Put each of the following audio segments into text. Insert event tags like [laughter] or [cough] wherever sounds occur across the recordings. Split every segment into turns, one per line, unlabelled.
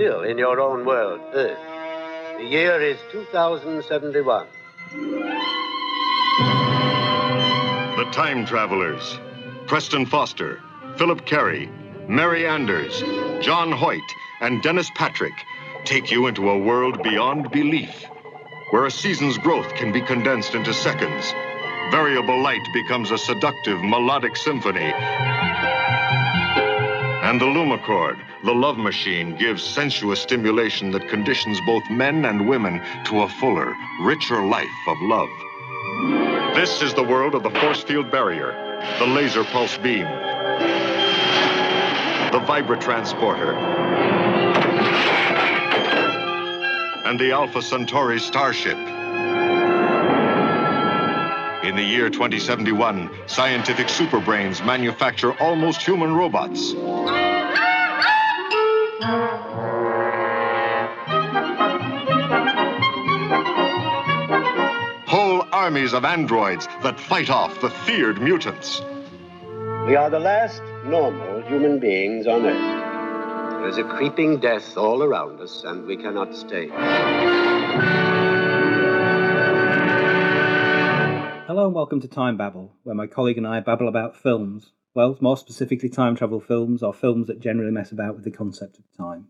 still in your own world, Earth. The year is 2071.
The Time Travelers. Preston Foster, Philip Carey, Mary Anders, John Hoyt, and Dennis Patrick take you into a world beyond belief, where a season's growth can be condensed into seconds. Variable light becomes a seductive melodic symphony. And the Lumicord, the love machine, gives sensuous stimulation that conditions both men and women to a fuller, richer life of love. This is the world of the force field barrier, the laser pulse beam, the vibratransporter, and the Alpha Centauri starship. In the year 2071, scientific superbrains manufacture almost human robots. Armies of androids that fight off the feared mutants.
We are the last normal human beings on Earth. There is a creeping death all around us, and we cannot stay.
Hello and welcome to Time Babble, where my colleague and I babble about films. Well, more specifically, time travel films, or films that generally mess about with the concept of time.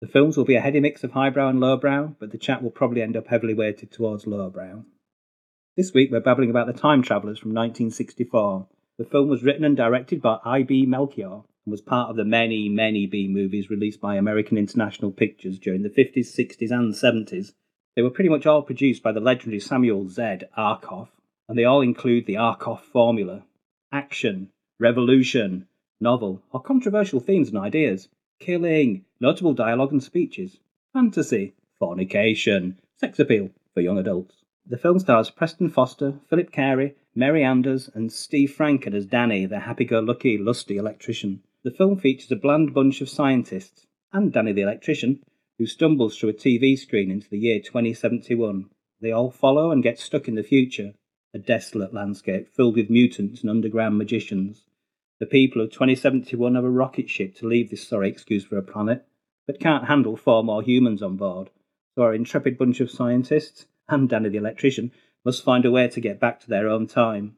The films will be a heady mix of highbrow and lowbrow, but the chat will probably end up heavily weighted towards lowbrow. This week we're babbling about The Time Travellers from 1964. The film was written and directed by I.B. Melchior and was part of the many, many B movies released by American International Pictures during the 50s, 60s, and 70s. They were pretty much all produced by the legendary Samuel Z. Arkoff, and they all include the Arkoff formula action, revolution, novel, or controversial themes and ideas, killing, notable dialogue and speeches, fantasy, fornication, sex appeal for young adults. The film stars Preston Foster, Philip Carey, Mary Anders, and Steve Franken as Danny, the happy go lucky, lusty electrician. The film features a bland bunch of scientists, and Danny the electrician, who stumbles through a TV screen into the year 2071. They all follow and get stuck in the future, a desolate landscape filled with mutants and underground magicians. The people of 2071 have a rocket ship to leave this sorry excuse for a planet, but can't handle four more humans on board. So our intrepid bunch of scientists, and Danny the electrician, must find a way to get back to their own time.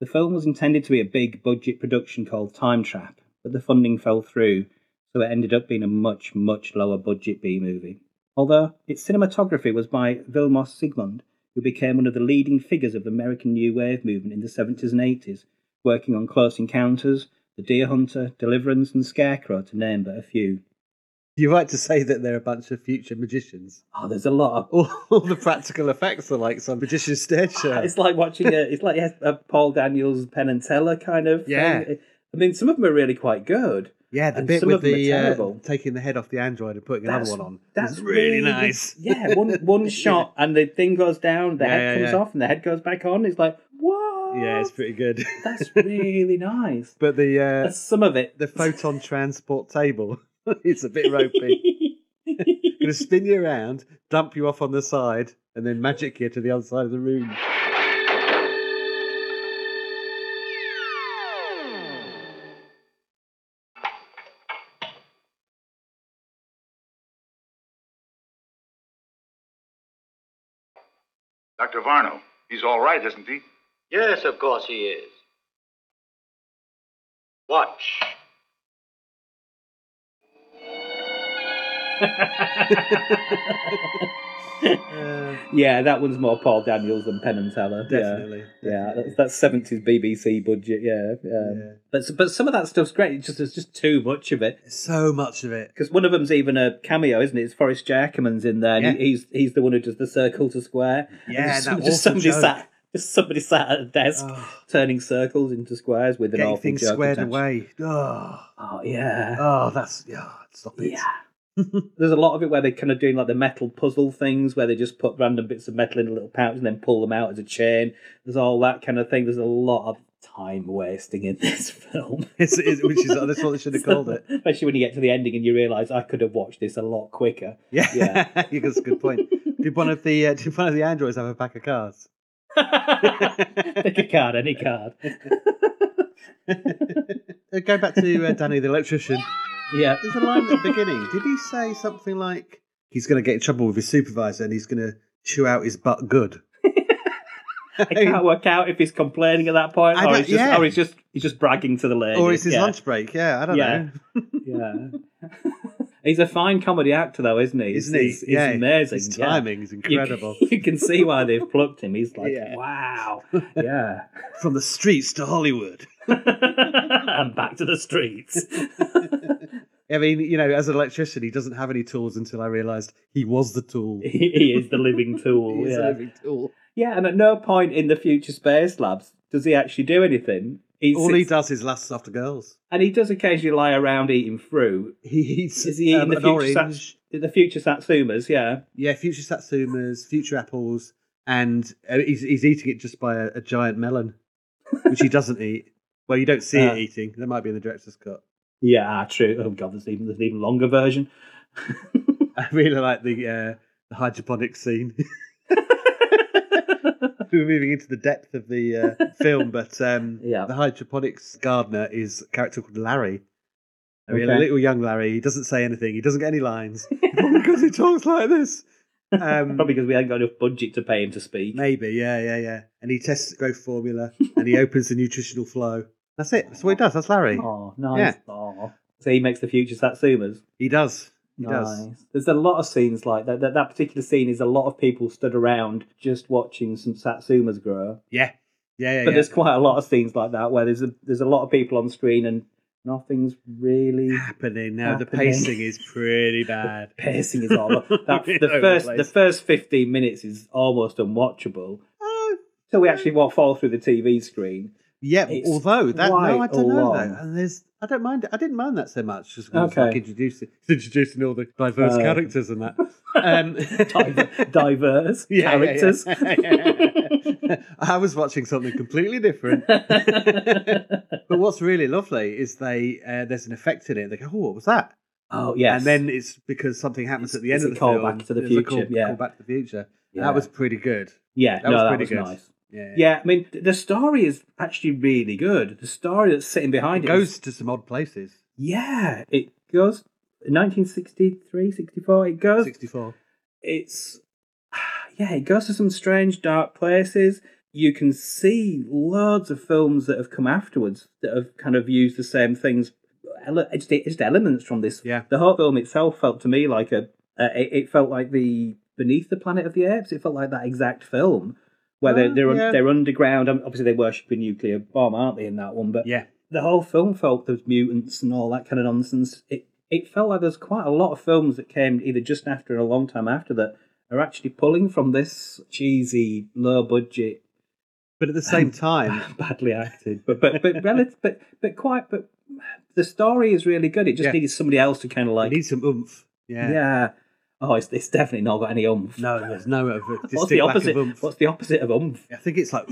The film was intended to be a big budget production called Time Trap, but the funding fell through, so it ended up being a much, much lower budget B movie. Although its cinematography was by Vilmos Zsigmond, who became one of the leading figures of the American New Wave movement in the 70s and 80s, working on Close Encounters, The Deer Hunter, Deliverance, and Scarecrow, to name but a few.
You're right to say that they're a bunch of future magicians.
Oh, there's a lot of.
All, all the practical effects are like some magician's stage [laughs] show.
It's like watching a. It's like a, Paul Daniels Penn and Teller kind of.
Yeah.
Thing. I mean, some of them are really quite good.
yeah, the
and
bit
some
with
of them
the uh, taking the head off the android and putting
That's-
another one on.
That's
It's really nice.
Yeah, one one [laughs] shot and the thing goes down, the
Yeah,
head
yeah,
comes
yeah.
off, and the head goes back on. It's like what?
Yeah, it's pretty good.
That's really [laughs] nice.
but the uh,
some of it.
the photon transport table, [laughs] it's a bit ropey. [laughs] Gonna spin you around, dump you off on the side, and then magic you to the other side of the room.
Dr. Varno, he's all right, isn't he?
Yes, of course he is. Watch.
Uh, [laughs]
yeah, that one's more Paul Daniels than Penn and Teller. Yeah.
definitely.
Yeah, that's, that's 70s BBC budget. Yeah, um,
Yeah.
but but some of that stuff's great. It's just there's just too much of it.
So much of it.
Because one of them's even a cameo, isn't it? It's Forrest J. Ackerman's in there. And
Yeah.
he's he's the one who does the circle to square.
Yeah,
just,
that [laughs]
just somebody
joke.
sat just somebody sat at a desk
Oh,
turning circles into squares with an
getting
awful
things squared
attached.
away. Oh,
Oh yeah,
oh, that's yeah. Stop it.
yeah. [laughs] There's a lot of it where they're kind of doing like the metal puzzle things, where they just put random bits of metal in a little pouch and then pull them out as a chain. There's all that kind of thing. There's a lot of time wasting in [laughs] this film.
It's, it's, which is that's what they should have called it. [laughs]
Especially when you get to the ending and you realise I could have watched this a lot quicker.
Yeah,
Yeah.
yeah, that's a good point. Did one of the uh, did one of the androids have a pack of cards?
Pick a card, any card.
Uh, Go back to uh, Danny the electrician.
Yeah.
There's a line at the beginning. Did he say something like he's going to get in trouble with his supervisor and he's going to chew out his butt good? [laughs]
I can't work out if he's complaining at that point, or he's just,
yeah.
or he's just he's just bragging to the lady.
or it's his
yeah.
lunch break. Yeah, I don't
Yeah.
know.
Yeah. [laughs] [laughs] he's a fine comedy actor, though, isn't he?
Isn't he?
He's, he's
yeah,
amazing.
His
yeah.
timing is incredible. [laughs]
You, can see why they've plucked him. He's like,
Yeah.
wow, [laughs] yeah.
From the streets to Hollywood. [laughs]
and back to the streets.
I mean, you know, as an electrician, he doesn't have any tools until I realised he was the tool.
he, is the living tool.
He is
yeah.
living tool.
yeah, and at no point in the future space labs does he actually do anything. He
All he does is lasts after girls.
and he does occasionally lie around eating fruit.
He eats
Is he eating
um,
the
an
future
orange.
sats- the future satsumas? Yeah.
Yeah, future satsumas, future apples, and uh, he's, he's eating it just by a, a giant melon, which he doesn't eat. Well, you don't see
Uh.
it eating. That might be in the director's cut.
Yeah, ah, true. Oh god, there's even there's an even longer version. [laughs]
I really like the uh, the hydroponic scene. [laughs] We're moving into the depth of the uh, [laughs] film, but um,
Yeah.
the hydroponics gardener is a character called Larry. I mean, a little young Larry. He doesn't say anything. He doesn't get any lines [laughs] Probably because he talks like this. [laughs] Um,
Probably because we haven't got enough budget to pay him to speak.
Maybe, yeah, yeah, yeah. And he tests the growth formula and he opens the nutritional flow. That's it. That's what he does. That's Larry.
Oh, nice.
Yeah.
Oh. So he makes the future satsumas.
He does. He
nice.
does.
There's a lot of scenes like that. that. That particular scene is a lot of people stood around just watching some satsumas grow.
Yeah. Yeah, yeah,
But
yeah.
there's quite a lot of scenes like that where there's a there's a lot of people on screen and nothing's really
happening now. The pacing is pretty [laughs] bad.
pacing is all [laughs] that the first the first 15 minutes is almost unwatchable
Oh,
so we actually walk fall through the tv screen
yeah.
It's
although that no, I don't know
long.
though. And there's I don't mind. It. I didn't mind that so much. Just
Okay.
like introducing, [laughs] introducing all the diverse
Uh,
characters and that. [laughs] Um,
Diver- [laughs] diverse
Yeah, yeah,
characters
yeah. I was watching something completely different. But what's really lovely is they uh, there's an effect in it. They go, "Oh, what was that?"
oh yes
And then it's because something happens
It's-
at the end of the
callback
film.
to the future,
Call,
yeah.
call back to the future.
Yeah.
That was pretty good.
yeah
that
no
was
that
pretty
was
good.
nice
Yeah,
yeah i mean th- the story is actually really good the story that's sitting behind
It
it, is-
goes to some odd places.
yeah it goes 1963 64 it goes
Sixty-four.
it's yeah, it goes to some strange dark places. You can see loads of films that have come afterwards that have kind of used the same things. Just, just elements from this.
Yeah.
The whole film itself felt to me like a. Uh, it, it felt like the Beneath the Planet of the Apes. It felt like that exact film where they're
Oh,
they're,
yeah.
they're underground. Um, Obviously, they worship a nuclear bomb, aren't they? In that one, but
Yeah.
the whole film felt there's mutants and all that kind of nonsense. It it felt like there's quite a lot of films that came either just after or a long time after that are actually pulling from this cheesy, low budget,
But at the same time, [laughs]
badly acted, but but but relative, but but quite but the story is really good. It just
Yeah.
needed somebody else to kind of like
need some oomph. Yeah.
yeah. Oh, it's, it's definitely not got any oomph.
No, there's no of
What's the opposite?
of oomph.
What's the opposite of oomph?
I think it's like. [laughs]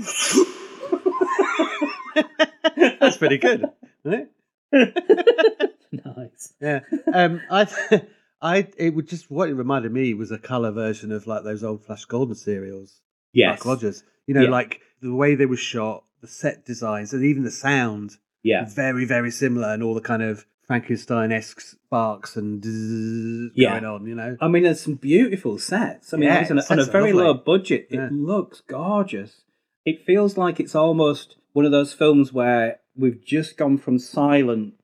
That's pretty good, isn't it? [laughs]
nice.
Yeah. Um, I, [laughs] I, it would just what it reminded me was a color version of like those old Flash Gordon serials.
Yes.
Buck Rogers. You know,
Yeah.
like the way they were shot, the set designs, and even the sound.
Yeah.
Very, very similar, and all the kind of Frankenstein esque sparks and
Yeah.
going on. You know.
I mean, there's some beautiful sets. I mean,
Yeah,
on, a, on a very
lovely.
low budget, it
Yeah.
looks gorgeous. It feels like it's almost one of those films where we've just gone from silent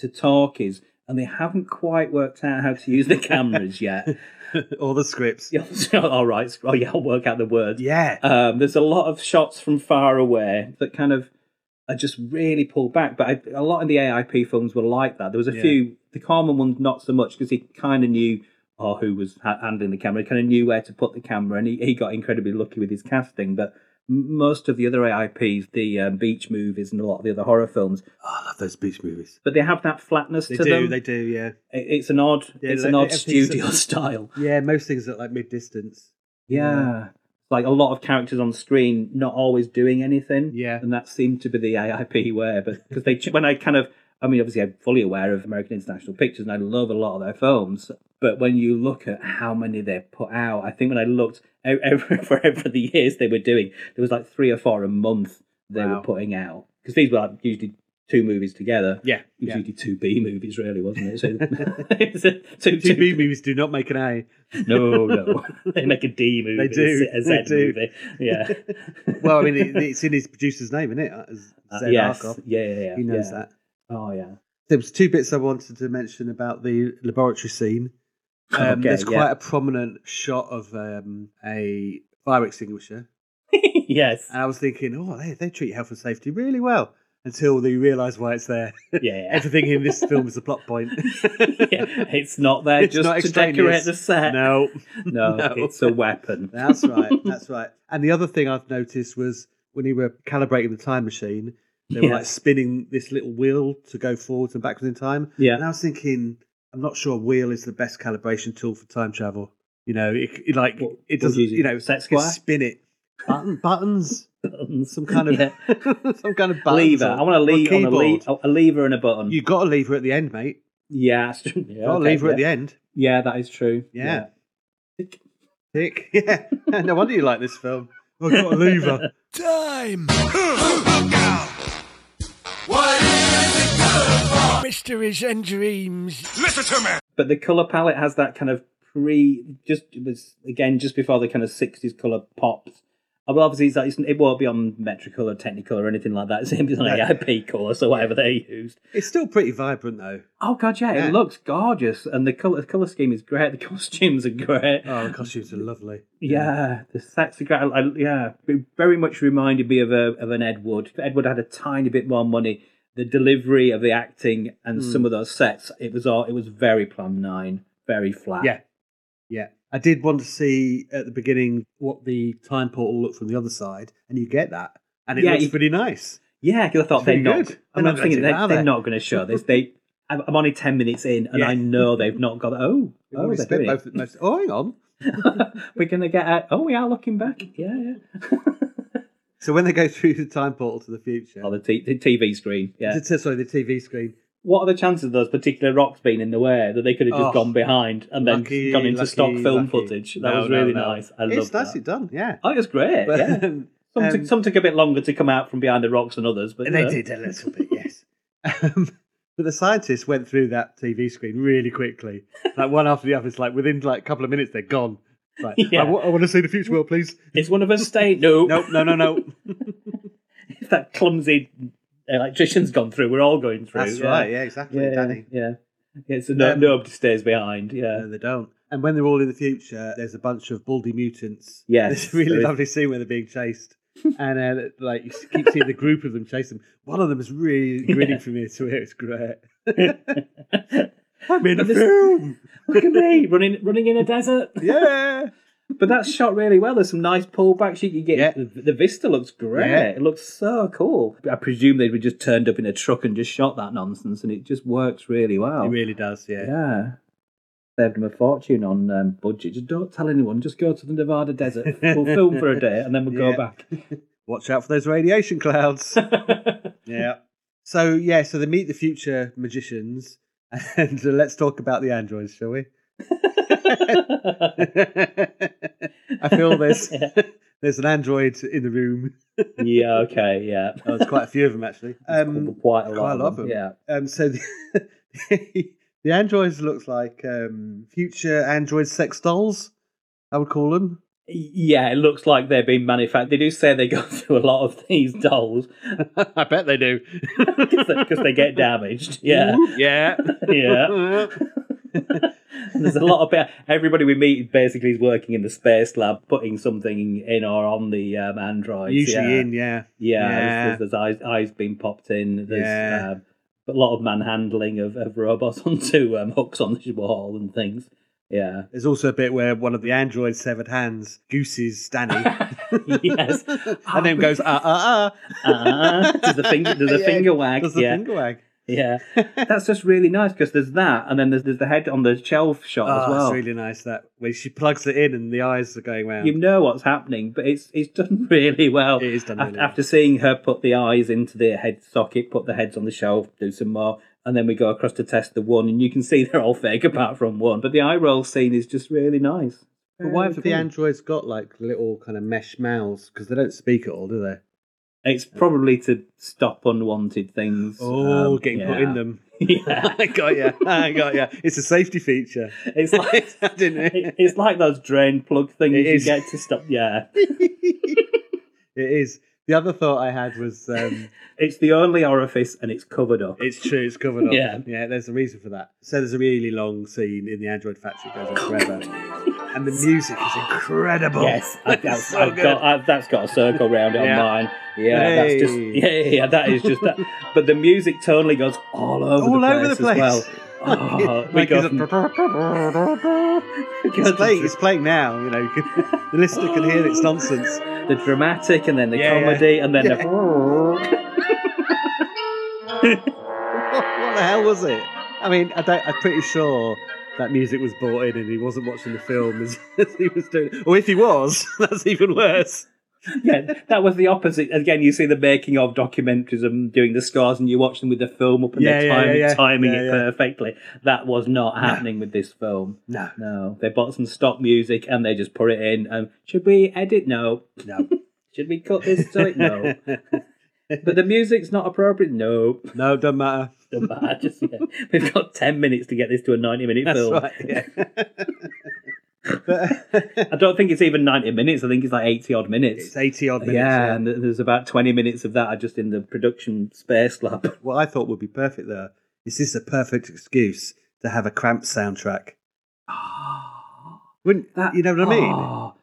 to talkies, and they haven't quite worked out how to use the cameras yet. [laughs]
all the scripts. [laughs]
Yeah, All right, oh yeah, I'll work out the words.
Yeah.
Um, there's a lot of shots from far away that kind of are just really pulled back. But I, a lot of the AIP films were like that. There was a
Yeah.
few, the Corman ones not so much because he kind of knew or who was handling the camera, he kind of knew where to put the camera, and he, he got incredibly lucky with his casting. But most of the other AIPs, the um, beach movies, and a lot of the other horror films,
Oh, I love those beach movies.
but they have that flatness
They
to
do.
them.
They do. They do, yeah.
It- It's an odd,
Yeah,
it's
like,
an odd studio [laughs] style.
Yeah. Most things at like mid distance.
Yeah. Like a lot of characters on screen not always doing anything.
Yeah.
And that seemed to be the AIP way. But because they, when I kind of, I mean, obviously I'm fully aware of American International Pictures and I love a lot of their films. But when you look at how many they put out, I think when I looked [laughs] every, for over the years they were doing, there was like three or four a month they
Wow.
were putting out. Because these were like usually two movies together.
Yeah,
It was
yeah.
usually two B movies, really, wasn't it? So, [laughs] a- two,
Two B movies do not make an A.
No, no. [laughs] they make a D movie.
They do,
A Z
they do.
movie. Yeah. [laughs]
Well, I mean, it, it's in his producer's name, isn't it? As
Uh, yes.
Arkoff.
Yeah, yeah, yeah.
He knows
yeah.
that.
Oh, yeah.
There was two bits I wanted to mention about the laboratory scene. Um,
Okay,
there's
yeah.
quite a prominent shot of um, a fire extinguisher,
yes.
and I was thinking, oh, they they treat health and safety really well until they realise why it's there.
Yeah, yeah. [laughs]
Everything in this film is a plot point. [laughs]
yeah. It's not there
It's
just
not
to decorate the set.
no, [laughs]
no,
no.
it's a weapon.
That's right. That's right. And the other thing I've noticed was when we were calibrating the time machine, they were
Yeah.
like spinning this little wheel to go forwards and backwards in time.
Yeah.
And I was thinking, I'm not sure a wheel is the best calibration tool for time travel. You know, it, it like
What-
it doesn't.
you?
You know,
Set square?
spin it. Button, buttons,
Buttons.
some kind of [laughs]
Yeah. [laughs]
some kind of
lever. I want a,
or
le- I want a, le-
keyboard.
a lever and a button.
You got a lever at the end, mate.
yeah, that's true. Yeah,
got a lever
yeah.
at the end.
Yeah, that is true.
Yeah. Tick. [laughs] Yeah. no wonder you like this film. I've got a lever.
Time! what is it good for? Mysteries and dreams.
Listen to me!
But the color palette has that kind of pre, just it was again just before the kind of sixties color pops. Well, obviously, it's like, it won't be on metrical or technical or anything like that. It's going to be on AIP color, so whatever they used.
It's still pretty vibrant though.
Oh god, yeah,
Yeah.
it looks gorgeous, and the color color scheme is great. [laughs] The costumes are great.
Oh, the costumes are lovely.
Yeah, the sets are great. I, yeah, it very much reminded me of a of an Ed Wood. If Ed Wood had a tiny bit more money, the delivery of the acting and
Hmm.
some of those sets, it was all it was very Plan Nine, very flat.
Yeah, yeah. I did want to see at the beginning what the time portal looked from the other side, and you get that, and it
Yeah,
looks
you-
pretty nice.
yeah. Because I thought they're not.
good.
I'm not thinking they're,
they're
not going to show this. They. I'm only ten minutes in, and
Yeah.
I know they've not got. Oh, [laughs]
We've
oh, they're doing
both, most. Oh, hang on. [laughs]
We're going to get. A, oh, we are looking back. Yeah, yeah. [laughs]
So when they go through the time portal to the future,
oh, the, t- the TV screen. Yeah.
sorry, the TV screen.
What are the chances of those particular rocks being in the way that they could have just
Oh,
gone behind and then
lucky,
gone into
lucky,
stock film
lucky.
footage? That
No,
was
no,
really
no.
nice. I love
it's
nicely
done. Yeah.
Oh, it was great.
But,
yeah.
um,
Some,
um,
took, some took a bit longer to come out from behind the rocks than others, but you
they
know.
did a little bit, yes. [laughs] Um, but the scientists went through that TV screen really quickly, like one after the other. It's like within like a couple of minutes they're gone. It's Like, [laughs]
Yeah.
I, want to see the future world, please.
Is one of us staying? No.
Nope, no, no, no. [laughs]
That clumsy electrician's gone through, we're all going through.
That's
yeah.
right. Yeah, exactly,
Yeah,
Danny.
yeah. Yeah, so no,
Um,
nobody stays behind. Yeah.
No, they don't. And when they're all in the future, there's a bunch of baldy mutants.
Yes,
There's a really lovely scene where they're being chased. and uh, like you keep seeing the group of them chase them. One of them is really [laughs] grinning
Yeah.
from ear to ear. It's great. [laughs] I'm in a
But this-
film.
Look at me running, running in a desert.
Yeah.
But that's shot really well. There's some nice pullbacks. You can get
Yeah.
the, the vista looks great.
Yeah.
It looks so cool. I presume they would have just turned up in a truck and just shot that nonsense, and it just works really well.
It really does. Yeah.
yeah, saved them a fortune on um, budget. Just don't tell anyone. Just go to the Nevada desert. we'll film for a [laughs] day, and then we'll
Yeah.
go back. [laughs]
Watch out for those radiation clouds. [laughs] yeah. So yeah, so they meet the future magicians, and uh, let's talk about the androids, shall we? [laughs] I feel there's [laughs] there's an android in the room.
yeah. Okay. Yeah. [laughs]
Oh, there's quite a few of them actually. Um,
quite a lot.
quite
of them. Yeah.
um, so the, the androids looks like um, future android sex dolls. I would call them.
Yeah, it looks like they're being manufactured. They do say they go through a lot of these dolls
I bet they do.
because they get damaged. Yeah,
yeah,
yeah. There's a lot of bit. Everybody we meet basically is working in the space lab, putting something in or on the um, androids.
Usually
yeah.
in, yeah.
Yeah,
Yeah.
There's, there's eyes, eyes being popped in. There's
Yeah.
um, a lot of manhandling of, of robots [laughs] onto um, hooks on the wall and things. Yeah.
There's also a bit where one of the androids' severed hands gooses Danny. [laughs]
yes. [laughs]
and then goes, ah, ah, ah.
Uh, does the finger, does the
Yeah,
finger wag?
Does the
yeah.
finger wag.
Yeah, [laughs] that's just really nice because there's that, and then there's, there's the head on the shelf shot
Oh,
as well.
it's really nice that when she plugs it in and the eyes are going round.
You know what's happening, but it's it's done [laughs] really well.
It is done
after,
really well.
after seeing her put the eyes into the head socket, put the heads on the shelf, do some more, and then we go across to test the one, and you can see [laughs] they're all fake apart from one. But the eye roll scene is just really nice.
But why have the androids got like little kind of mesh mouths? Because they don't speak at all, do they?
It's probably to stop unwanted things.
Oh,
um,
getting put in them. [laughs] [laughs]
Yeah.
I got you. I got you. It's a safety feature.
It's like [laughs]
it-
it's like those drain plug things
It
you
is.
get to stop. Yeah,
it is. The other thought I had was um,
it's the only orifice and it's covered up.
it's true, it's covered up.
Yeah.
Yeah, there's a reason for that. So there's a really long scene in the Android factory that goes on forever. And the music is incredible.
Yes, [laughs] I,
so
I've
good.
got, I've, that's got a circle round it
Yeah.
on mine. Yeah, that's just [laughs] yeah, yeah, yeah, that is just that. But the music totally goes all over
All
the place
over the place.
as well. Oh, [laughs] we go
it's
from,
it's playing, it's playing now, you know, the listener can hear its nonsense.
the dramatic and then the
Yeah, yeah.
comedy and then
Yeah.
the
what the hell was it? I mean, I don't, I'm pretty sure that music was brought in and he wasn't watching the film as, [laughs] as he was doing it. Or if he was, [laughs] that's even worse.
yeah, that was the opposite. Again, you see the making of documentaries and doing the scores, and you watch them with the film up and
Yeah,
they're
yeah,
timing,
yeah, yeah.
timing it perfectly. That was not happening with this film.
No.
No, they bought some stock music and they just put it in. Um, should we edit? No.
No. [laughs]
Should we cut this to it? No. but the music's not appropriate. No.
no, doesn't matter. [laughs]
Doesn't matter. Just, yeah. We've got ten minutes to get this to a ninety-minute
That's
film.
right. Yeah. [laughs] but
I don't think it's even ninety minutes. I think it's like eighty odd minutes.
it's 80 odd minutes.
yeah, and there's about 20 minutes of that are just in the production space lab. [laughs]
What I thought would be perfect there is this a perfect excuse to have a cramp soundtrack. [gasps] Wouldn't
That,
you know what I mean?
Oh,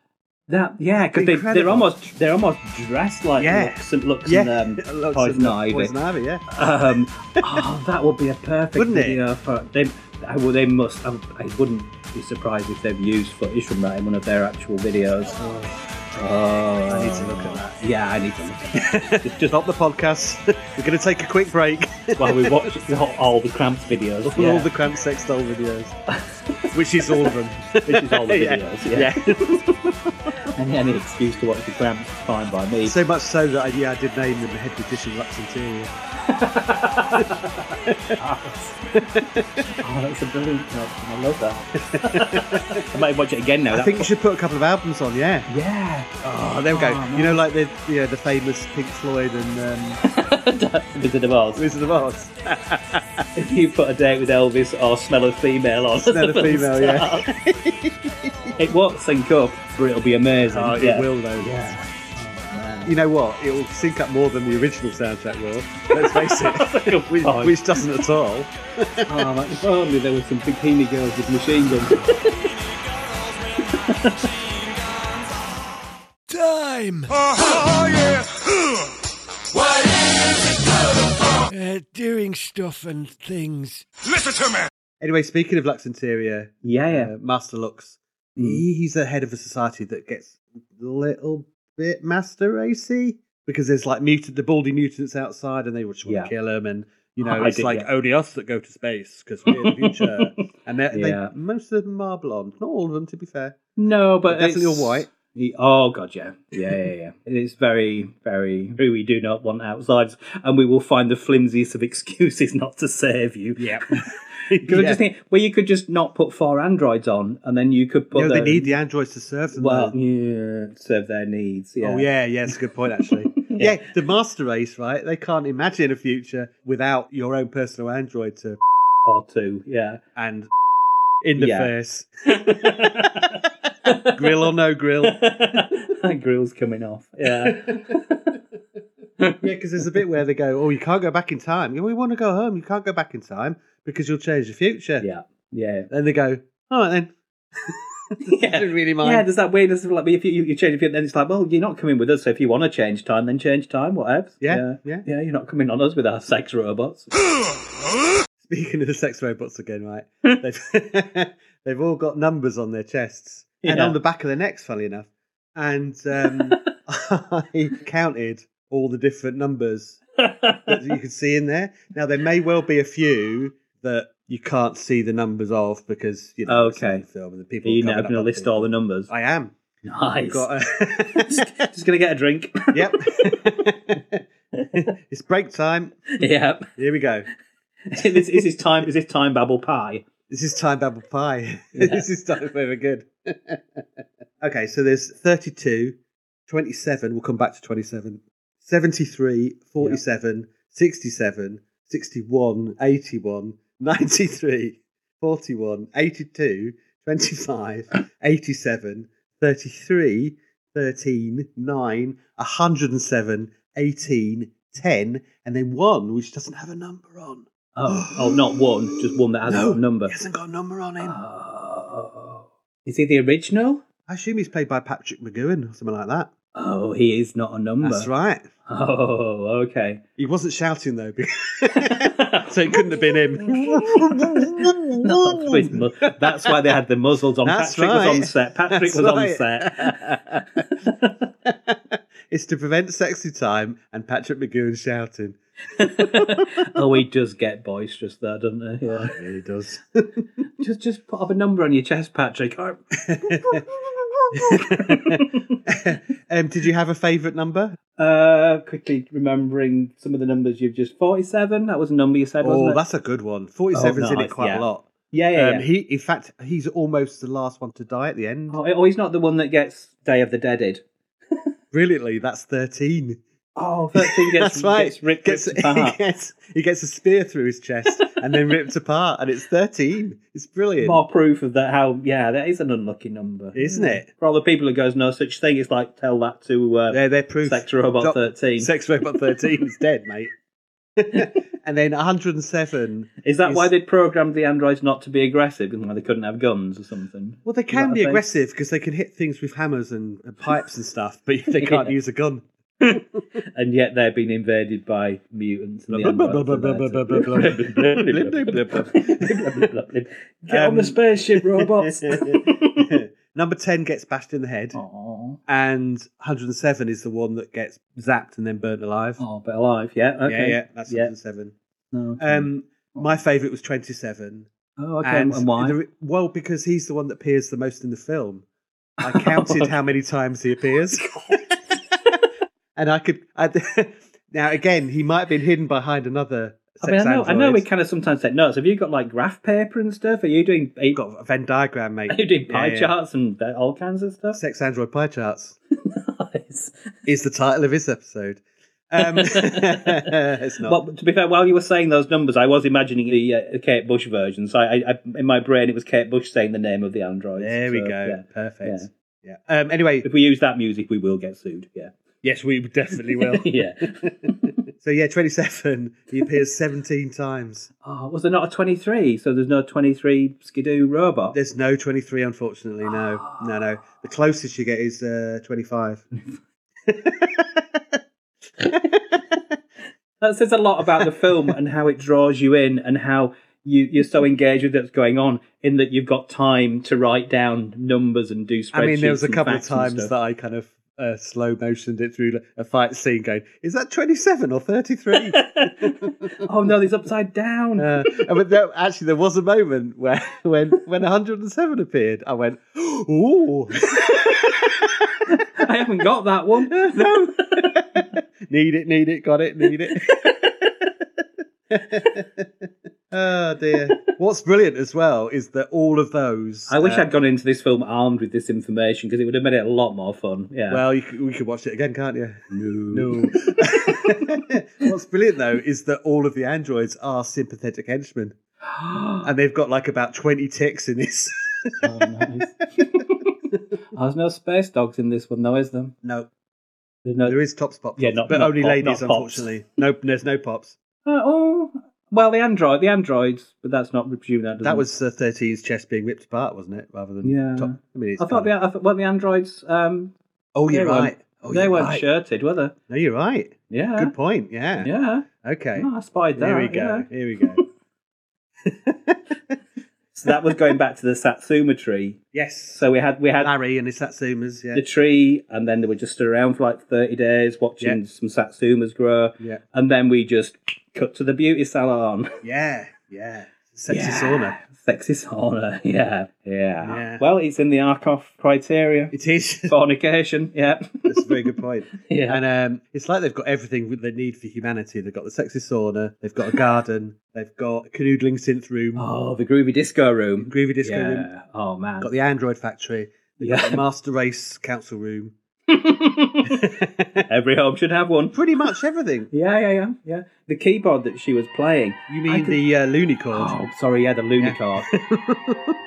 that yeah, because they, they're almost they're almost dressed like
Yeah.
looks and looks
yeah,
and um, [laughs]
Lots
Poison Ivy.
Poison Ivy, yeah.
Um, oh, that would be a perfect
Wouldn't it?
for them. I, well, they must. I, I wouldn't be surprised if they've used footage from that in one of their actual videos. Oh,
I need to look at that.
Yeah, I need to look at that. [laughs] just,
Stop the podcast. [laughs] We're going to take a quick break.
while we watch all, all the cramps videos.
All
yeah.
the Cramps sex doll videos, which is all of them.
Which is all the
Yeah.
videos. Yeah. [laughs] any, any excuse to watch the is fine by me.
So much so that yeah, I did name them the head magician Lux Interior. [laughs]
oh, that's a brilliant note. I love that. [laughs] I might watch it again now.
I think you should put a couple of albums on. Yeah.
Yeah.
Oh, there we go.
Oh,
you know, like the yeah, the famous Pink Floyd and um, [laughs]
Wizard of Oz.
Wizard of Oz.
If you put a date with Elvis or smell a female on,
Smell a female, yeah.
it won't sync up, but it'll be amazing.
Oh,
yeah.
it will though.
Yeah.
You know what? It will sync up more than the original soundtrack will. Let's face it, [laughs] which, which doesn't at all.
Oh, like, if only there were some bikini girls with machine guns. [laughs]
Time! Uh, doing stuff and things. Listen to me.
Anyway, speaking of Lux Interior,
yeah, yeah.
uh, Master Lux,
Mm.
he, he's the head of a society that gets little bit Master racy because there's like mutant, the baldy mutants outside, and they just want
Yeah.
to kill him, and you know [laughs]
I
it's
did,
like
yeah.
only us that go to space because we're in the future, [laughs] and they're,
Yeah.
they most of them are blonde, not all of them to be fair.
No, but
definitely all white.
Oh god, yeah, yeah, yeah, yeah. It's very, very. Who we do not want outsiders, and we will find the flimsiest of excuses not to save you.
Yeah, [laughs]
Because I just think, well, you could just not put four androids on, and then you could put.
no, they
the-
need the androids to serve them.
Well,
though.
yeah, serve their needs. Yeah.
Oh yeah, yeah, it's a good point actually. [laughs] yeah. the master race, right? They can't imagine a future without your own personal android to
or two. Yeah.
and in the
Yeah.
face. [laughs] [laughs] grill or no grill?
that [laughs] [laughs] grill's coming off. Yeah.
Yeah, because there's a bit where they go, "Oh, you can't go back in time." Yeah, we want to go home. You can't go back in time because you'll change the future.
yeah. Yeah.
Then they go, "All right then."
Yeah.
Don't really mind.
Yeah, there's that weirdness of like, if you, you change, if you, then it's like, well, you're not coming with us. So if you want to change time, then change time. Whatever.
Yeah, yeah.
yeah. You're not coming on us with our sex robots.
Speaking of the sex robots again, right? they've, they've all got numbers on their chests [laughs] and on the back of their necks, funny enough. And um, [laughs] I counted all the different numbers that you can see in there. Now, there may well be a few that you can't see the numbers of because, you know,
Okay.
the film and the people
Are you now going to list
people.
all the numbers?
I am.
Nice.
Got [laughs]
just,
a...
just going to get a drink.
yep. it's break time.
yeah.
Here we go.
this, is this time? Is this time babble pie?
This is time babble pie. [laughs]
Yeah.
this is time very good. [laughs] okay, so there's 32, 27. We'll come back to 27. 73, 47, 67, 61, 81, 93, 41, 82, 25, [coughs] 87, 33, 13, 9, 107, 18, 10, and then 1, which doesn't have a number on.
Oh, oh, not one, just one that hasn't got a number.
He hasn't got a number on him.
Oh. Is he the original?
I assume he's played by Patrick McGoohan or something like that.
Oh, he is not a number.
That's right.
Oh, okay.
He wasn't shouting though, [laughs] so it couldn't have been him. [laughs]
That's why they had the muzzles on.
That's
Patrick was on set. Patrick
That's
was on set. [laughs]
it's to prevent sexy time and Patrick McGoohan shouting. [laughs] [laughs]
oh, he does get boisterous, there, doesn't he? Yeah.
He really does. [laughs]
just, just put up a number on your chest, Patrick. Oh,
um, did you have a favourite number?
uh, quickly remembering some of the numbers you've just forty-seven. That was a number you said,
Oh,
wasn't it?
that's a good one. 47's in
nice,
it quite
yeah.
a lot.
yeah, yeah.
Um,
yeah.
he, in fact, he's almost the last one to die at the end.
Oh, oh, he's not the one that gets Day of the Deaded.
Brilliantly, that's 13.
Oh, 13 gets, [laughs]
That's right.
gets ripped,
Gets-
ripped apart. [laughs]
he, gets, he gets a spear through his chest and then ripped [laughs] apart, and it's 13. It's brilliant.
More proof of that. How yeah, that is an unlucky number,
Isn't it?
For all the people who goes no such thing, it's like tell that to uh,
They're, they're proof.
Sex Robot
Doc-
13.
Sex Robot 13 is dead, mate. And then 107.
Is that
is-
why they'd programmed the androids not to be aggressive and why they couldn't have guns or something?
Well, they can be aggressive because they can hit things with hammers and, and pipes and stuff, but they can't
Yeah.
use a gun.
and yet they're being invaded by mutants. And the Get on the
Um,
spaceship, robots.
Number 10 gets bashed in the head,
oh,
and 107 is the one that gets zapped and then burnt alive.
oh, but alive, yeah. Okay.
Yeah, yeah, that's
yeah.
107.
Okay.
Um, my favourite was 27.
oh, okay. And, why?
the well, because he's the one that appears the most in the film. I [laughs] counted how many times he appears. [laughs] and I could. I, [laughs] now, again, he might have been hidden behind another.
I mean, I know, I know we kind of sometimes take notes. Have you got like graph paper and stuff? Are you doing? Are you,
Got a Venn diagram, mate. [laughs]
are you doing pie
yeah.
charts and uh, all kinds of stuff?
Sex android pie charts [laughs]
nice.
is the title of this episode. Um, [laughs] it's not.
Well, to be fair, while you were saying those numbers, I was imagining the, uh, Kate Bush version. So I, I, in my brain, it was Kate Bush saying the name of the android.
there we go.
yeah.
Perfect. Yeah. Um, anyway,
If we use that music, we will get sued. Yeah.
Yes, we definitely will. [laughs]
yeah. [laughs]
so yeah, twenty-seven. He appears seventeen times.
Oh, was there not a 23? So there's no 23 Skidoo robot?
There's no 23, unfortunately. No, [gasps] no, no. The closest you get is uh, 25. [laughs]
That says a lot about the film and how it draws you in and how you, you're so engaged with what's going on in that you've got time to write down numbers and do spreadsheets.
I mean, there was a couple of times that I kind of uh, slow motioned it through a fight scene, going, "Is that 27 or 33?" [laughs]
oh no, he's upside down.
uh, but there, actually, there was a moment where [laughs] when when 107 appeared, I went, "Ooh, [laughs]
I haven't got that one.
no, need it, need it, got it, need it." Oh dear! What's brilliant as well is that all of those.
I wish
uh,
I'd gone into this film armed with this information because it would have made it a lot more fun. Yeah.
Well, you we could watch it again, can't you?
no.
No. [laughs] What's brilliant though is that all of the androids are sympathetic henchmen, [gasps] and they've got like about twenty ticks in this.
oh, nice. [laughs] There's no space dogs in this one, though, is there?
no,
There's no.
there is tops pops,
Yeah, not-
but
not
only
pop-
ladies, unfortunately. No, there's no pops.
Uh, oh, well, the android, the androids, but that's not presumed. That,
That was uh, 13's chest being ripped apart, wasn't it? Rather than
Yeah.
top. I mean,
I thought the, I thought, well, the androids. Um,
Oh, you're right. Oh,
they
you're
weren't
right.
shirted, were they?
No, you're right.
Yeah.
Good point. Yeah.
Yeah.
Okay.
Oh, I spied that.
Here we go.
yeah.
Here we go. [laughs] [laughs]
So that was going back to the Satsuma tree.
yes.
So we had we had
Larry and his Satsumas. Yeah.
the tree, and then they were just stood around for like thirty days watching
Yeah.
some Satsumas grow,
Yeah.
and then we just cut to the beauty salon.
Yeah. Yeah. Sexy
Yeah.
sauna.
Sexy sauna. Yeah. yeah.
Yeah.
Well, it's in the Arkoff criteria.
It is. [laughs]
Fornication. Yeah.
That's a very good point. [laughs]
yeah.
And um, it's like they've got everything they need for humanity. They've got the sexy sauna, they've got a garden, [laughs] they've got a canoodling synth room,
oh, the groovy disco room.
groovy disco
yeah.
room,
Oh man.
got the android factory, they've
Yeah.
got the master race council room. [laughs]
Every home should have one.
Pretty much everything. [laughs]
Yeah, yeah, yeah, yeah. The keyboard that she was playing.
You mean
could-
the uh, Lumicord?
Oh, sorry, yeah, the Lumicord.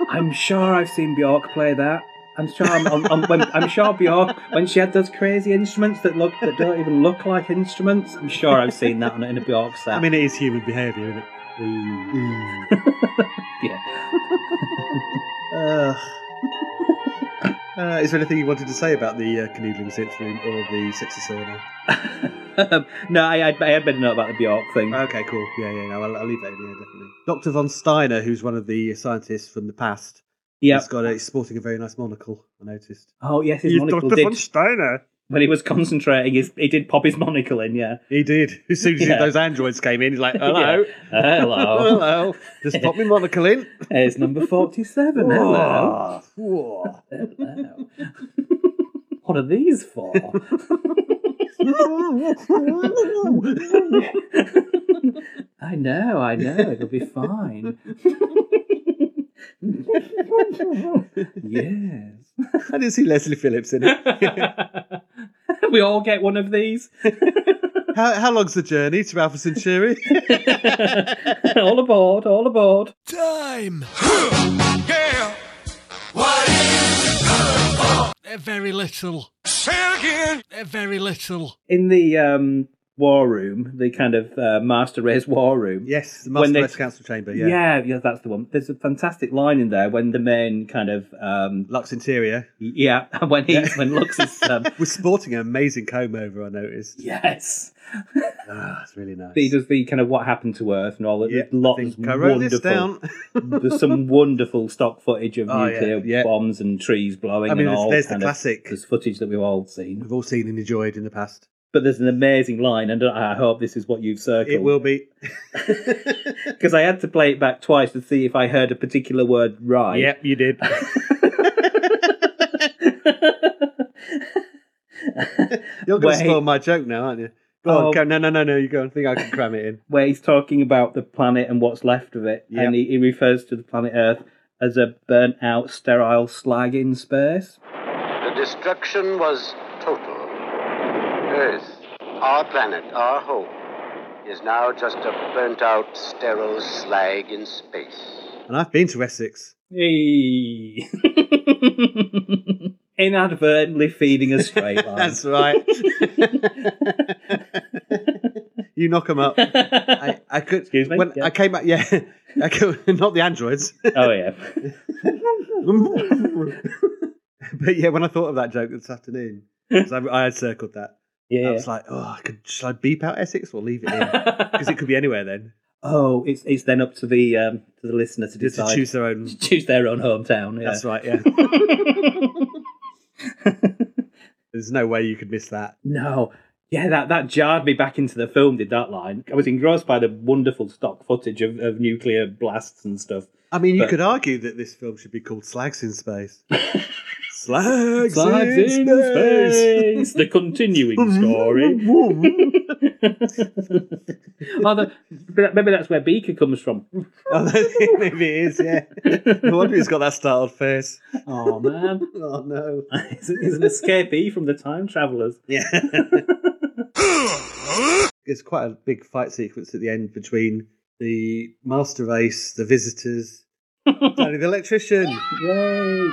[laughs] I'm sure I've seen Bjork play that. I'm sure. I'm, I'm, I'm, when, I'm sure Bjork when she had those crazy instruments that look that don't even look like instruments. I'm sure I've seen that on, in a Bjork set.
I mean, it is human behaviour, isn't it?
yeah.
Uh, uh, is there anything you wanted to say about the uh, canoodling sex room or the sexy sauna?
Um, [laughs] no, I, I, I had better know about the Bjork thing.
Okay, cool. Yeah, yeah, no, I'll, I'll leave that in here, definitely. Dr. von Steiner, who's one of the scientists from the past,
yeah.
he's got a, he's sporting a very nice monocle, I noticed.
Oh yes, his monocle did von
Steiner.
When he was concentrating. His, he did pop his monocle in. Yeah.
He did. As soon as
Yeah.
those androids came in, he's like, [laughs] hello.
Yeah. Uh, hello. [laughs]
hello. Just pop my monocle in.
It's number forty-seven. Hello.
Whoa.
Hello. [laughs] what are these for? I know, I know, it'll be fine. yes.
I didn't see Leslie Phillips in it. [laughs]
we all get one of these. [laughs]
How, how long's the journey to Alpha Centauri? [laughs]
all aboard, all aboard.
Time. yeah. What is Uh, Very little. Say it again. Very little.
In the um, war room, the kind of uh, Master Race war room.
yes, the Master Race Council Chamber, yeah.
yeah, yeah, that's the one. There's a fantastic line in there when the men kind of, um,
Lux Interior.
yeah, [laughs] when he when Lux is, um, [laughs]
We're sporting an amazing comb over, I noticed.
yes,
Ah, it's really nice.
he does the kind of what happened to Earth and all that.
yeah,
lots of
think I wrote this
wonderful.
down. [laughs]
There's some wonderful stock footage of
Oh,
nuclear
yeah.
bombs and trees blowing
I mean,
and
there's,
all.
there's the
kind of-
classic
there's footage that we've all seen.
we've all seen and enjoyed in the past.
But there's an amazing line, and I hope this is what you've circled.
It will be. [laughs] [laughs]
because I had to play it back twice to see if I heard a particular word right.
Yep, you did. [laughs] You're going to spoil my joke now, aren't you? Go
Oh.
on, go. No, no, no, no. You go. I think I can cram it in.
Where he's talking about the planet and what's left of it,
Yep.
and he, he refers to the planet Earth as a burnt out, sterile slag in space.
The destruction was total. Earth, our planet, our home, is now just a burnt out, sterile slag in space.
And I've been to Essex.
Hey. [laughs] Inadvertently feeding a straight [laughs] line.
That's right. you knock them up. [laughs] I, I could.
Excuse me?
When
Yeah.
I came back, yeah, I could, not the androids.
oh yeah.
but yeah, when I thought of that joke this afternoon, 'cause I, I had circled that.
Yeah.
I was like, oh, I could. Should I beep out Essex or leave it in? [laughs] Because it could be anywhere then.
oh, it's it's then up to the um, to the listener to
Just
decide
to choose their own. [laughs]
choose their own hometown. Yeah.
That's right. Yeah. [laughs] There's no way you could miss that.
No. Yeah, that, that jarred me back into the film, did that line. I was engrossed by the wonderful stock footage of, of nuclear blasts and stuff.
I mean, you could argue that this film should be called Slags in Space. Slags,
Slides
in, space.
space. The continuing [laughs] story. [laughs] oh, the, maybe that's where Beaker comes from. [laughs]
oh, maybe it is. Yeah. No wonder he's got that startled face.
Oh, man.
Oh no.
he's, he's an escapee from the time travelers.
Yeah. There's quite a big fight sequence at the end between the master race, the visitors, Danny the electrician,
Yay!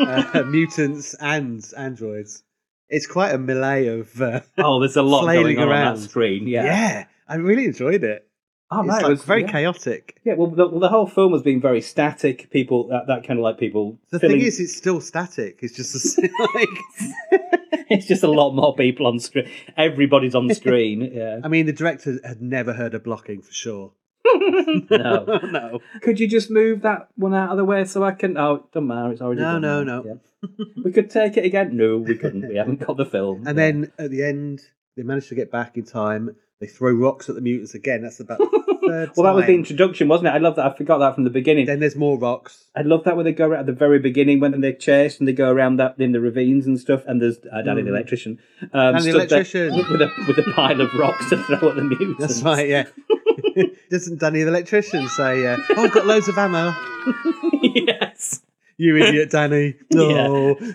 uh, mutants, and androids. It's quite a melee of. Uh,
oh, there's a lot
Flailing
going on on that screen. Yeah.
yeah. I really enjoyed it.
Oh,
it's
no, it was
very
yeah.
chaotic.
Yeah, well, the, well, the whole film has been very static. People, that, that kind of like people.
The
filling-
thing is, it's still static. It's just a, [laughs] like. [laughs]
it's just a lot more people on screen. Everybody's on [laughs] screen. Yeah.
I mean, the director had never heard of blocking for sure. [laughs]
No.
no.
Could you just move that one out of the way so I can? Oh, it doesn't matter. It's already
No,
done
no,
now.
no.
Yeah. we could take it again. No, we couldn't. We haven't got the film.
And then at the end, they managed to get back in time. They throw rocks at the mutants again. That's about the [laughs] third
well, that was the
time.
introduction, wasn't it? I love that. I forgot that from the beginning.
Then there's more rocks.
I love that when they go around at the very beginning when they chase and they go around that in the ravines and stuff. And there's uh, Danny the electrician, um,
Danny the
stood there
electrician.
with a with a pile of rocks to throw at the mutants.
That's right, yeah. [laughs] [laughs] Doesn't Danny the electrician say, uh, oh, I've got loads of ammo?
yes.
You idiot, Danny. [laughs] No. [laughs]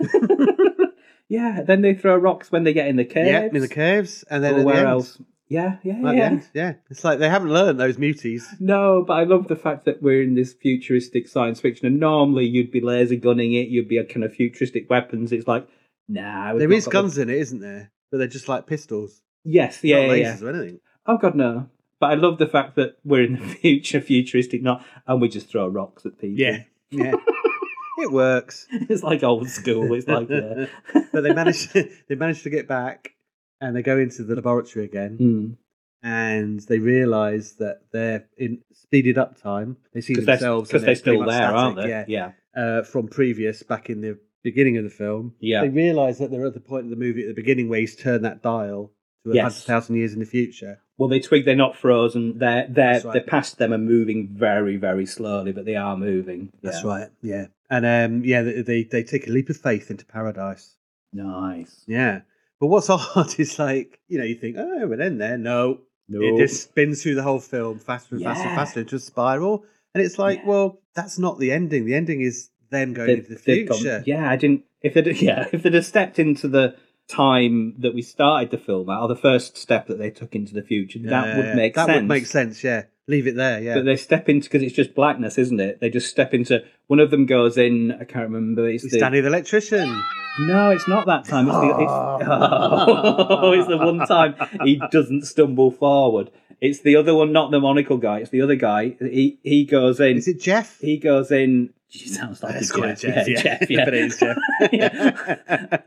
Yeah, then they throw rocks when they get in the caves.
Yeah, in the caves, and then
Or
at the
where else? Yeah, yeah,
At the
yeah.
end, yeah. It's like they haven't learned those muties.
No, but I love the fact that we're in this futuristic science fiction, and normally you'd be laser gunning it, you'd be a kind of futuristic weapons. It's like, nah.
There is guns in it, isn't there? But they're just like pistols,
Yes, yeah,
not
yeah, yeah.
or anything.
Oh god, no. But I love the fact that we're in the [laughs] future, futuristic, not, and we just throw rocks at people.
Yeah, yeah. [laughs] it works.
it's like old school. It's like, [laughs] yeah.
but they managed they managed to get back and they go into the laboratory again
Mm.
and they realise that they're in speeded up time. They see themselves
Because they're,
themselves
'cause
and
they're still there, aren't they?
Yeah.
yeah.
Uh, from previous back in the beginning of the film.
Yeah.
They realise that they're at the point of the movie at the beginning where he's turned that dial to a
Yes.
hundred thousand years in the future.
Well, they twig they're not frozen. They're they're
right.
they're past them and moving very very slowly, but they are moving.
That's
Yeah.
right. Yeah. And um, yeah, they, they take a leap of faith into paradise.
Nice.
Yeah. But what's [laughs] odd is like, you know, you think, oh, we're in there. No.
No.
It just spins through the whole film faster and faster and faster into a spiral. And it's like,
Yeah.
well, that's not the ending. The ending is them going
They-
into the
they've gone-
future.
yeah, I didn't. If they [laughs] yeah, if they'd have stepped into the time that we started the film at, or the first step that they took into the future, that
Yeah,
would
yeah.
make
that
sense.
That would make sense, yeah. Leave it there, yeah.
But they step into because it's just blackness, isn't it? They just step into. One of them goes in. I can't remember. It's
It's
the
Danny the electrician.
no, it's not that time. It's the. It's, oh, [laughs] [laughs] it's the one time he doesn't stumble forward. It's the other one, not the monocle guy. It's the other guy. He he goes in.
Is it Jeff?
He goes in. He sounds like
Let's
a Jeff.
Jeff,
Yeah,
yeah.
Jeff. [laughs] Yeah,
But it is Jeff. [laughs]
yeah.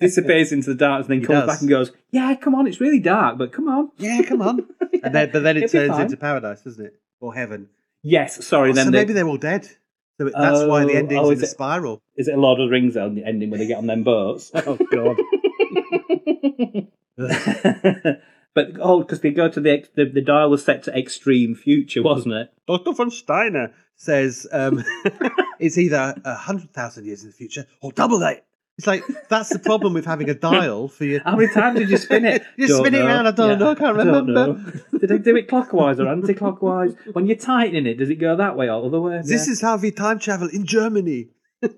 Disappears into the dark and then
He
comes
does.
back and goes, "Yeah, come on, it's really dark, but come on."
yeah, come on. [laughs] And then, but then it
It'll
turns into paradise, doesn't it? Or heaven.
Yes, sorry.
Oh,
then
so
they,
maybe they're all dead. So it- that's why the
Oh,
ending's
oh,
in
is
the
it-
spiral.
is it a Lord of the Rings end- ending when they get on them boats?
Oh, God.
But oh, because they go to the, the the dial was set to extreme future, wasn't it?
Dr. von Steiner says um, [laughs] it's either a hundred thousand years in the future or double that. It's like that's the problem with having a dial for your.
How many times did you spin it? [laughs]
You
Don't
spin it
know.
around, I don't know, I can't
don't
remember.
Did they do it clockwise or anti-clockwise? When you're tightening it, does it go that way or the other way?
This
Yeah.
is how we time travel in Germany. [laughs]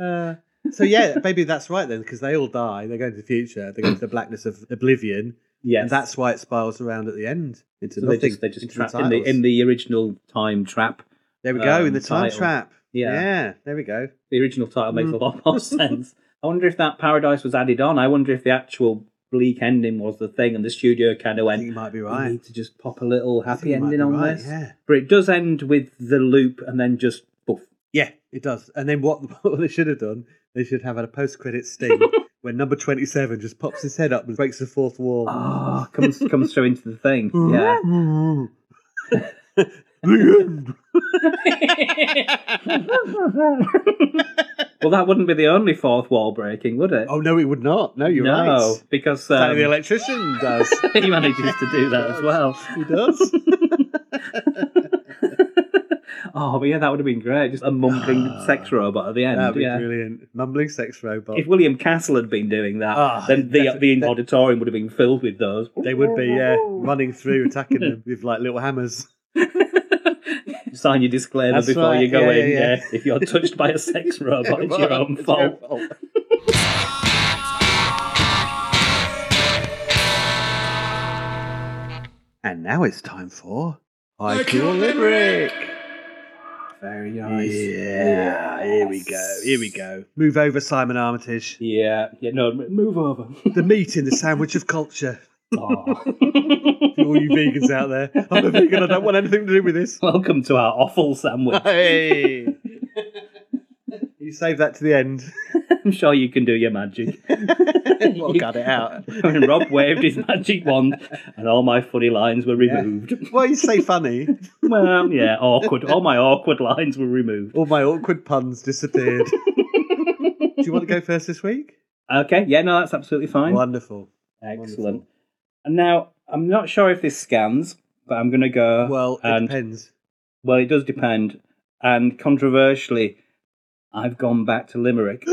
Uh, so yeah, maybe that's right then, because they all die. They go into the future. They go into the blackness of oblivion,
yes.
and that's why it spirals around at the end into
so they
nothing.
just they just
into
trapped
the
in the in the original time trap.
There we go in
um,
the time
title.
trap.
Yeah.
yeah, there we go.
The original title makes
Mm.
a lot more [laughs] sense. I wonder if that paradise was added on. I wonder if the actual bleak ending was the thing, and the studio kind of went,
you might be
"We
right.
need to just pop a little happy ending on
right,
this."
Yeah.
But it does end with the loop, and then just poof.
Yeah, it does. And then what, [laughs] what they should have done, they should have had a post credit sting [laughs] where number 27 just pops his head up and breaks the fourth wall.
Oh, comes comes through into the thing. [laughs] Yeah.
the end. [laughs]
well, that wouldn't be the only fourth wall breaking, would it?
Oh, no, it would not. No, you're
no,
right.
because
Danny
um,
the electrician does. [laughs]
he manages to do that as well.
he does.
Oh, but yeah, that would have been great. Just a mumbling [sighs] sex robot at the end.
That'd be
yeah.
brilliant. Mumbling sex robot.
If William Castle had been doing that,
Ah,
then the
definitely-
the auditorium would have been filled with those.
They would be, yeah, running through, attacking them [laughs] with like little hammers.
Sign your disclaimer
That's
before
right,
you go
yeah,
in.
yeah,
Yeah, if you're touched by a [laughs] sex robot, it's your own
It's
fault.
fault. [laughs] And now it's time for Haiku Limerick.
Very nice.
Yeah, here we go. Here we go. Move over, Simon Armitage.
Yeah, yeah. No, move over.
The meat in the sandwich of culture. [laughs]
Oh.
For all you vegans out there, I'm a vegan. I don't want anything to do with this.
Welcome to our awful sandwich. [laughs] [laughs]
Hey, save that to the end. [laughs]
I'm sure you can do your magic. [laughs]
we'll cut it out.
when Rob waved his magic wand and all my funny lines were removed.
Well, you say funny. [laughs]
Well, yeah, awkward. All my awkward lines were removed.
All my awkward puns disappeared. do you want to go first this week?
Okay, yeah, no, that's absolutely fine.
Wonderful.
Excellent.
Wonderful.
And now, I'm not sure if this scans, but I'm going to go.
Well, it
and,
depends.
Well, it does depend. And controversially, I've gone back to Limerick. [gasps]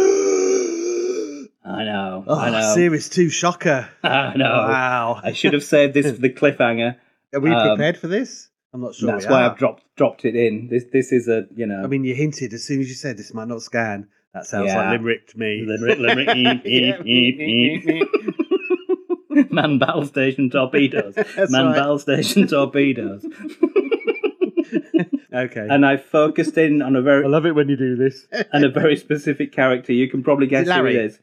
I know.
Oh,
I know.
Series 2 shocker. [laughs]
I know.
Wow.
I should have saved this for the [laughs] cliffhanger.
Are we
Um,
prepared for this? I'm not sure.
That's why. I've dropped dropped it in. This this is a you know.
I mean, you hinted as soon as you said this might not scan. That sounds
Yeah.
like limerick to me.
Limerick, limerick, [laughs] eep, eep, eep, eep. Man battle station torpedoes.
That's
Man
right.
battle station torpedoes. [laughs]
okay.
and I focused in on a very I
love it when you do this. [laughs]
and a very specific character. You can probably guess
it
who it
Larry?
is.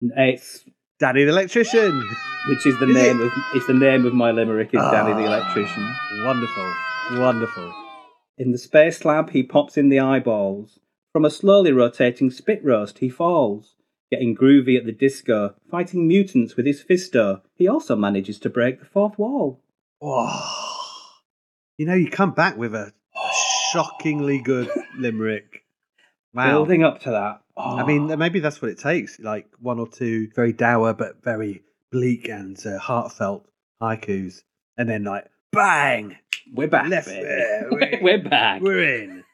It's
Danny the electrician.
which is the
Is
name
it?
of it's the name of my limerick is Danny the
Ah.
electrician.
Wonderful. Wonderful.
In the space lab, he pops in the eyeballs. From a slowly rotating spit roast, he falls. Getting groovy at the disco, fighting mutants with his fisto, he also manages to break the fourth wall.
Oh. You know, you come back with a [sighs] shockingly good limerick. Wow.
Building up to that.
I mean, maybe that's what it takes. Like one or two very dour but very bleak and uh, heartfelt haikus, and then like bang,
we're back.
left [laughs] we're-
we're back.
we're in.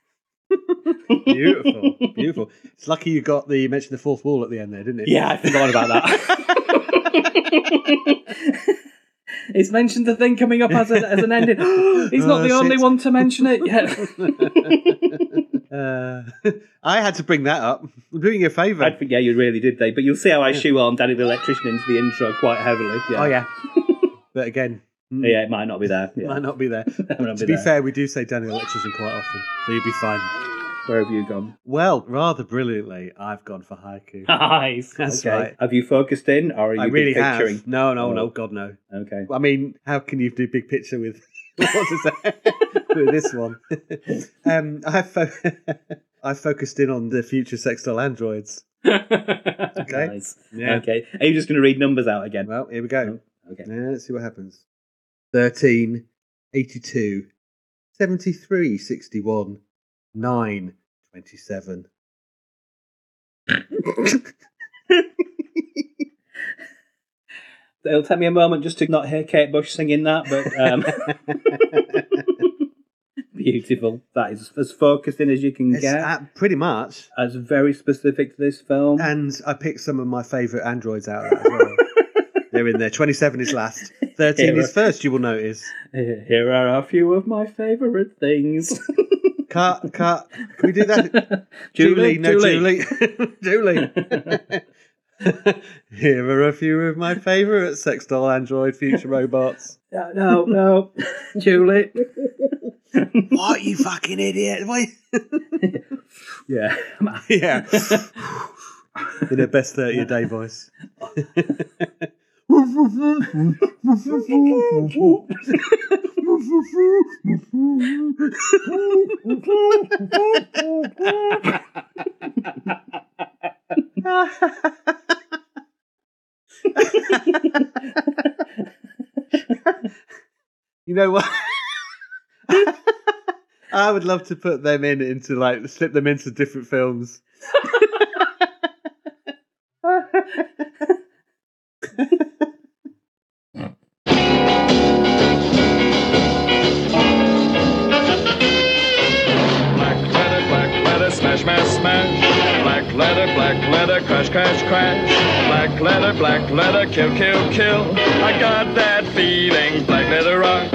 [laughs] beautiful, beautiful. It's lucky you got the you mentioned the fourth wall at the end there, didn't it?
Yeah, I forgot about that. [laughs] it's mentioned the thing coming up as, a, as an ending. [laughs] He's not
Oh,
the only
shit.
one to mention it yet. [laughs]
Uh, I had to bring that up. I'm doing you a favour.
I think, yeah, you really did, Dave. But you'll see how I shoehorn Danny the Electrician into the intro quite heavily. Yeah.
Oh yeah, [laughs] but again, mm,
Yeah, it might not be there. Yeah.
might not be there.
Not
to
be
be
there.
fair, we do say Daniel the Electrician quite often, so you'd be fine.
Where have you gone?
Well, rather brilliantly, I've gone for haiku.
Nice. [laughs]
That's
okay.
right.
Have you focused in, or are you
I really
big picturing?
have. No, no,
Oh.
no, God no.
Okay.
I mean, how can you do big picture with [laughs] what is that? [laughs] with this one? um, I fo- I focused in on the future sextile androids.
okay. Nice.
Yeah.
Okay. Are you just going to read numbers out again?
Well, here we go.
Okay.
Yeah, let's see what happens. 13, 82, 73, 61, 9, 27.
It'll take me a moment just to not hear Kate Bush singing that, but um, [laughs] beautiful. That is as focused in as you can
It's
get.
uh, pretty much.
As very specific to this film.
And I picked some of my favourite androids out of that as well. [laughs] They're in there. 27 is last. 13
Here
is first, you will notice.
Here are a few of my favourite things. [laughs]
Cut, cut. Can we do that? [laughs]
Julie,
no,
Julie. [laughs]
Julie. Julie. [laughs] Here are a few of my favourite sex doll android future robots.
no, no, no. Julie.
what, you fucking idiot? What?
Yeah.
yeah. In her best 30 a day voice. You know what? I would love to put them in into like slip them into different films. [laughs]
Black letter, black letter, crash, crash, crash. Black letter, black letter, kill, kill, kill. I got that feeling, black letter rock.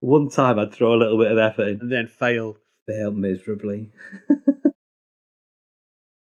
One time I'd throw a little bit of effort in.
And then fail.
Failed miserably. [laughs]